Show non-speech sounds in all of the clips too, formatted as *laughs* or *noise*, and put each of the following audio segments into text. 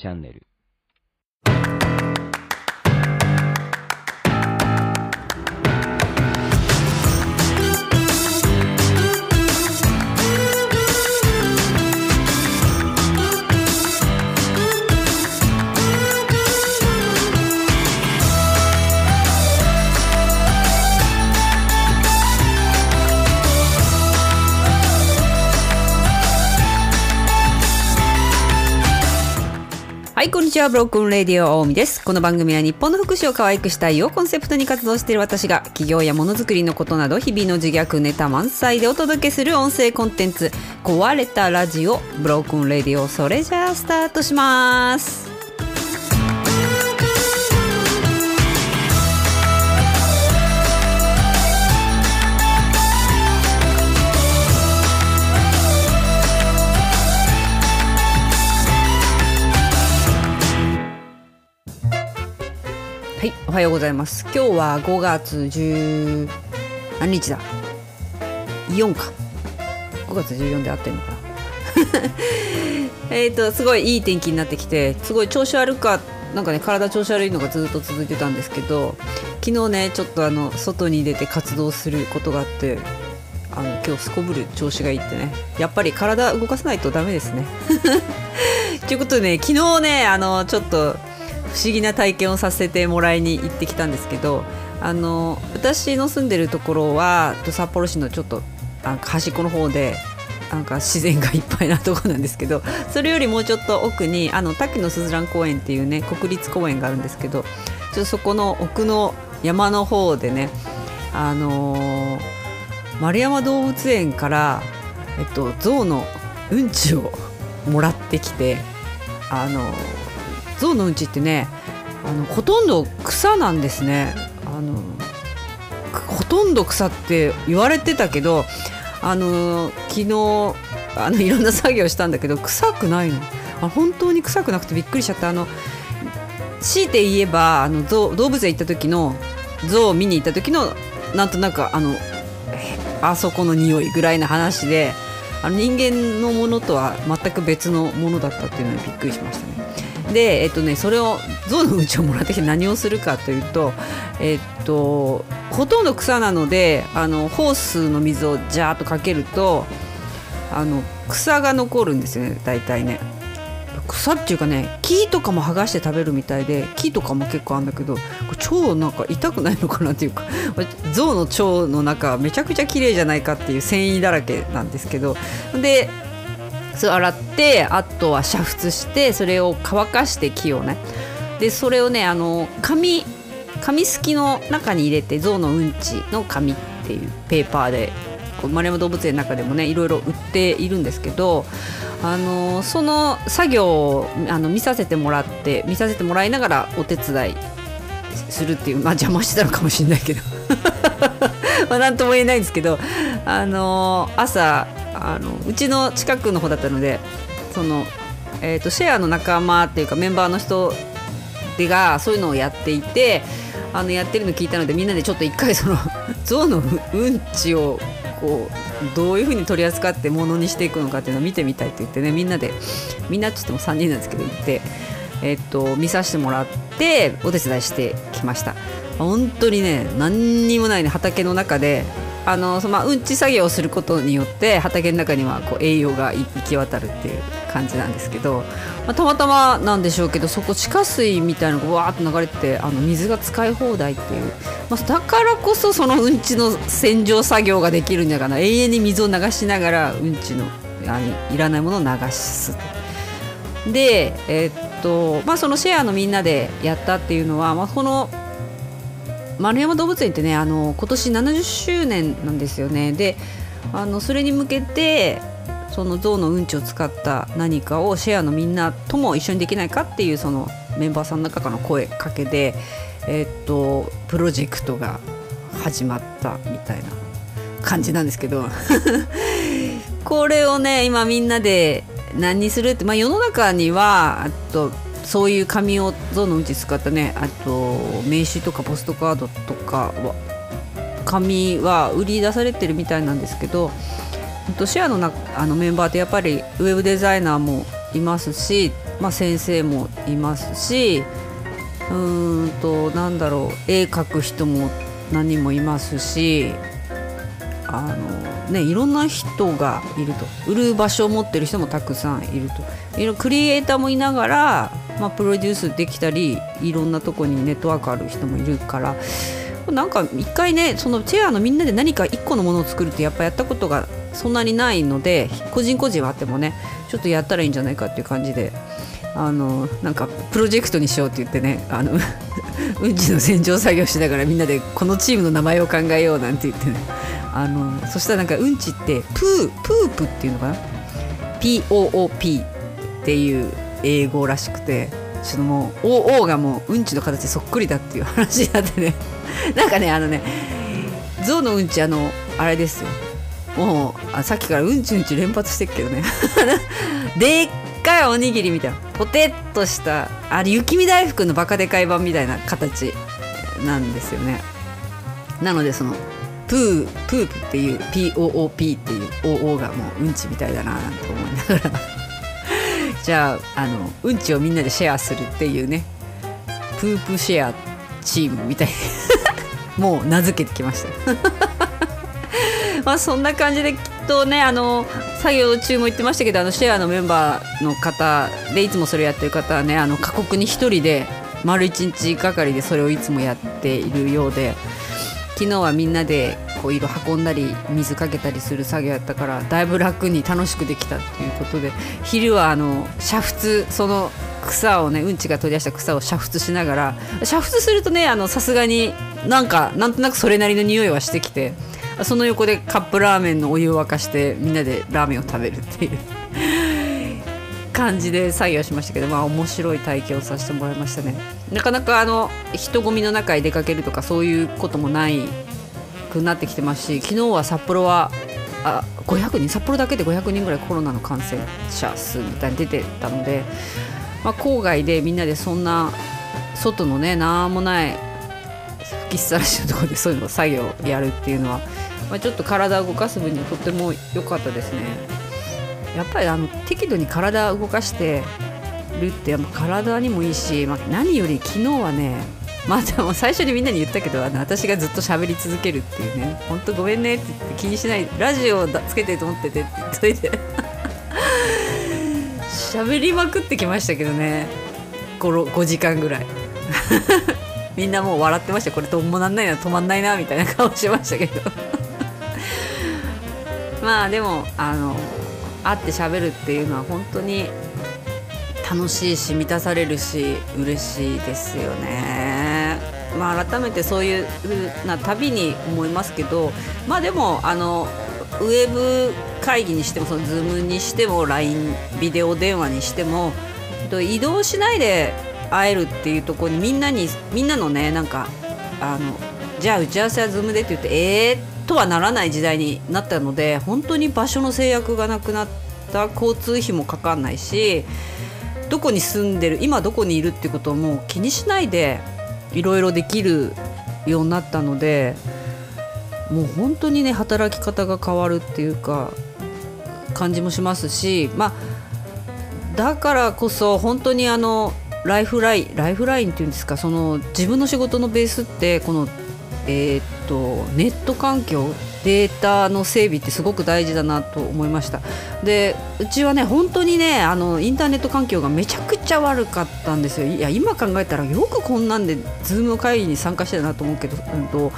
チャンネル。Broken Radio 大海です。この番組は日本の福祉を可愛くしたいをコンセプトに活動している私が企業やものづくりのことなど日々の自虐ネタ満載でお届けする音声コンテンツ壊れたラジオ Broken Radio それじゃあスタートします。は、ようございます。今日は5月10何日だ ?4 か。5月14で合ってんのかな？*laughs* えっと、すごいいい天気になってきて、すごい調子悪か、なんかね、体調子悪いのがずっと続いてたんですけど、昨日ね、ちょっとあの、外に出て活動することがあって、あの今日すこぶる調子がいいってねやっぱり体動かさないとダメですね。*laughs* ということでね昨日ねあのちょっと不思議な体験をさせてもらいに行ってきたんですけどあの私の住んでるところは札幌市のちょっとあ端っこの方でなんか自然がいっぱいなとこなんですけどそれよりもうちょっと奥にあの滝のすずらん公園っていうね国立公園があるんですけどちょっとそこの奥の山の方でねあのー丸山動物園から、えっと、象のうんちをもらってきてあの象のうんちってねあのほとんど草なんですね。あのほとんど草って言われてたけどあの昨日あのいろんな作業したんだけど臭くないの。あ本当に臭くなくてびっくりしちゃった。あの強いて言えばあの動物園行った時の象を見に行った時のなんとなくあのあそこの匂いぐらいの話であの人間のものとは全く別のものだったっていうのにびっくりしましたね。で、えっとね、それを象のうんちをもらってきて何をするかというと、えっと、ほとんど草なのであのホースの水をジャーッとかけるとあの草が残るんですよね大体ね。草っていうかね木とかも剥がして食べるみたいで木とかも結構あるんだけどこれ腸なんか痛くないのかなっていうか象の腸の中めちゃくちゃ綺麗じゃないかっていう繊維だらけなんですけどでそれ洗ってあとは煮沸してそれを乾かして木をね。でそれをねあの紙紙すきの中に入れて象のうんちの紙っていうペーパーで丸山動物園の中でもねいろいろ売っているんですけどあのその作業をあの見させてもらって見させてもらいながらお手伝いするっていうまあ邪魔してたのかもしれないけど。*laughs* まあ何とも言えないんですけどあの朝あのうちの近くの方だったのでその、えー、とシェアの仲間っていうかメンバーの人でがそういうのをやっていてあのやってるの聞いたのでみんなでちょっと一回その *laughs* 象のうんちをこうどういうふうに取り扱ってものにしていくのかっていうのを見てみたいって言ってねみんなでみんなって言っても3人なんですけど行って、えっと見させてもらってお手伝いしてきました。本当にね何にもないね畑の中であのそのまあうんち作業をすることによって畑の中にはこう栄養が行き渡るっていう感じなんですけど、まあ、たまたまなんでしょうけどそこ地下水みたいなのがわーっと流れてあの水が使い放題っていう、まあ、だからこそそのうんちの洗浄作業ができるんじゃないかな永遠に水を流しながらうんちのあのいらないものを流す。でえっとまあそのシェアのみんなでやったっていうのは、まあ、この丸山動物園ってねあの今年70周年なんですよね。であのそれに向けてその象のうんちを使った何かをシェアのみんなとも一緒にできないかっていうそのメンバーさんの中からの声かけで、えっとプロジェクトが始まったみたいな感じなんですけど。*laughs* これをね今みんなで何にするって、まあ、世の中にはあとそういう紙を象のうち使ったね。あと名刺とかポストカードとかは紙は売り出されてるみたいなんですけどシェアのなあのメンバーってやっぱりウェブデザイナーもいますしまあ、先生もいますしうーんとなんだろう絵描く人も何人もいますしあのねいろんな人がいると。売る場所を持ってる人もたくさんいると。いろクリエイターもいながら、まあ、プロデュースできたりいろんなとこにネットワークある人もいるから。なんか一回ねそのチェアのみんなで何か一個のものを作るってやっぱやったことがそんなにないので個人個人はあってもねちょっとやったらいいんじゃないかっていう感じで。あのなんかプロジェクトにしようって言ってねあの *laughs* うんちの洗浄作業しながらみんなでこのチームの名前を考えようなんて言ってね。あのそしたらなんかうんちってプープープっていうのかな？POOP っていう英語らしくてちょっともう OO がもううんちの形そっくりだっていう話になってね。*laughs* なんかねあのね象のうんちあのあれですよ。もうあさっきからうんちうんち連発してるけどね。*laughs* でっかいおにぎりみたいな。ポテッとしたあれ雪見大福のバカでかい版みたいな形なんですよね。なのでそのプープープっていう POOP っていう OO がもううんちみたいだななんて思いながら。*laughs* じゃああのうんちをみんなでシェアするっていうね。プープシェアチームみたいに *laughs* もう名付けてきました *laughs* まあそんな感じできっとねあの作業中も言ってましたけどあのシェアのメンバーの方でいつもそれやってる方はねあの過酷に1人で丸1日がかりでそれをいつもやっているようで。昨日はみんなでこう色運んだり水かけたりする作業やったからだいぶ楽に楽しくできたっていうことで昼はあの煮沸その草をねうんちが取り出した草を煮沸しながら煮沸するとねさすがになんかなんとなくそれなりの匂いはしてきてその横でカップラーメンのお湯を沸かしてみんなでラーメンを食べるっていう。感じで作業しましたけどまあ面白い体験をさせてもらいましたね。なかなかあの人混みの中へ出かけるとかそういうこともないくなってきてますし昨日は札幌はあ500人札幌だけで500人ぐらいコロナの感染者数みたいに出てたので、まあ、郊外でみんなでそんな外のね何もない吹きさらしのところでそういうの作業やるっていうのは、まあ、ちょっと体を動かす分にはとっても良かったですね。やっぱりあの適度に体を動かしてるってやっぱ体にもいいし、まあ、何より昨日はねまあでも最初にみんなに言ったけどあの私がずっと喋り続けるっていうね本当ごめんねってって気にしないラジオつけてと思っててって言っといて。*laughs* 喋りまくってきましたけどね 5, 5時間ぐらい。*laughs* みんなもう笑ってました。これとんもなんないな止まんないなみたいな顔してましたけど。*laughs* まあでもあの会って喋るっていうのは本当に楽しいし満たされるし嬉しいですよね。まあ、改めてそういうな旅に思いますけどまあでもあのウェブ会議にしてもその Zoom にしても LINE ビデオ電話にしても移動しないで会えるっていうところにみんなにみんなのねなんかあのじゃあ打ち合わせは Zoom でって言ってえーとはならない時代になったので本当に場所の制約がなくなった交通費もかかんないしどこに住んでる今どこにいるってことをもう気にしないでいろいろできるようになったのでもう本当にね働き方が変わるっていうか感じもしますしまあだからこそ本当にあのライフラインライフラインっていうんですかその自分の仕事のベースってこのえー、っとネット環境データの整備ってすごく大事だなと思いました。でうちはね本当にねあのインターネット環境がめちゃくちゃ悪かったんですよ。いや今考えたらよくこんなんで Zoom 会議に参加してたなと思うけど、うんと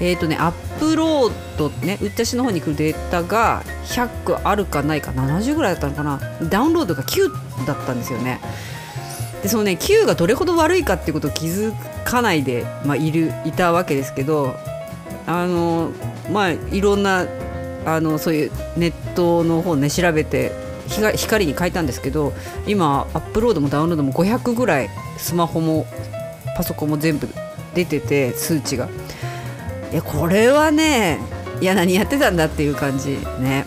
えーとね、アップロードね私の方に来るデータが100あるかないか70ぐらいだったのかな。ダウンロードが9だったんですよね。でそのね Q がどれほど悪いかっていうことを気づくかないで、まあ、いるいたわけですけどあのまあいろんなあのそういうネットの方ね調べて光に変えたんですけど今アップロードもダウンロードも500ぐらいスマホもパソコンも全部出てて数値が。いやこれはねいや何やってたんだっていう感じね。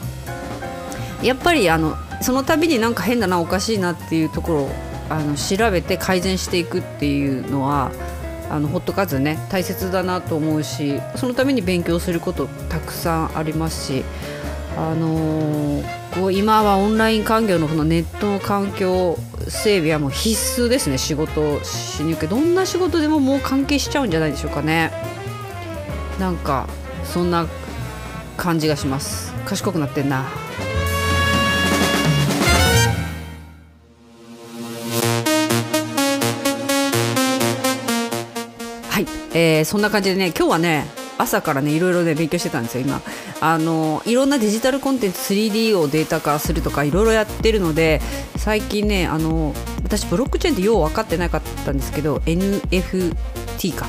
やっぱりあのその度になんか変だなおかしいなっていうところをあの調べて改善していくっていうのはあのほっとかずね大切だなと思うしそのために勉強することたくさんありますし、あのー、こう今はオンライン環境のこのネットの環境整備はもう必須ですね仕事しに行けどんな仕事でももう関係しちゃうんじゃないでしょうかね。なんかそんな感じがします。賢くなってんな。えー、そんな感じでね今日はね朝からねいろいろね勉強してたんですよ今。あのいろんなデジタルコンテンツ 3D をデータ化するとかいろいろやってるので最近ねあの私ブロックチェーンってよう分かってなかったんですけど NFT か。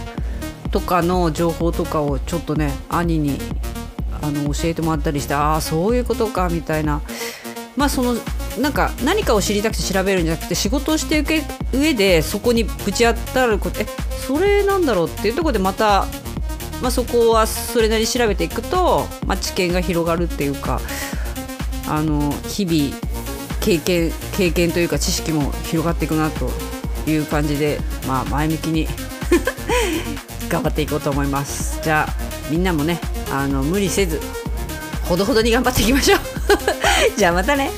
とかの情報とかをちょっとね兄にあの教えてもらったりしてああそういうことかみたいな。まあそのなんか何かを知りたくて調べるんじゃなくて仕事をしていく上でそこにぶち当たることえそれなんだろうっていうとこでまた、まあ、そこはそれなりに調べていくと、まあ、知見が広がるっていうかあの日々経験経験というか知識も広がっていくなという感じで、まあ、前向きに *laughs* 頑張っていこうと思います。じゃあみんなもねあの無理せずほどほどに頑張っていきましょう。*laughs* じゃあまたね。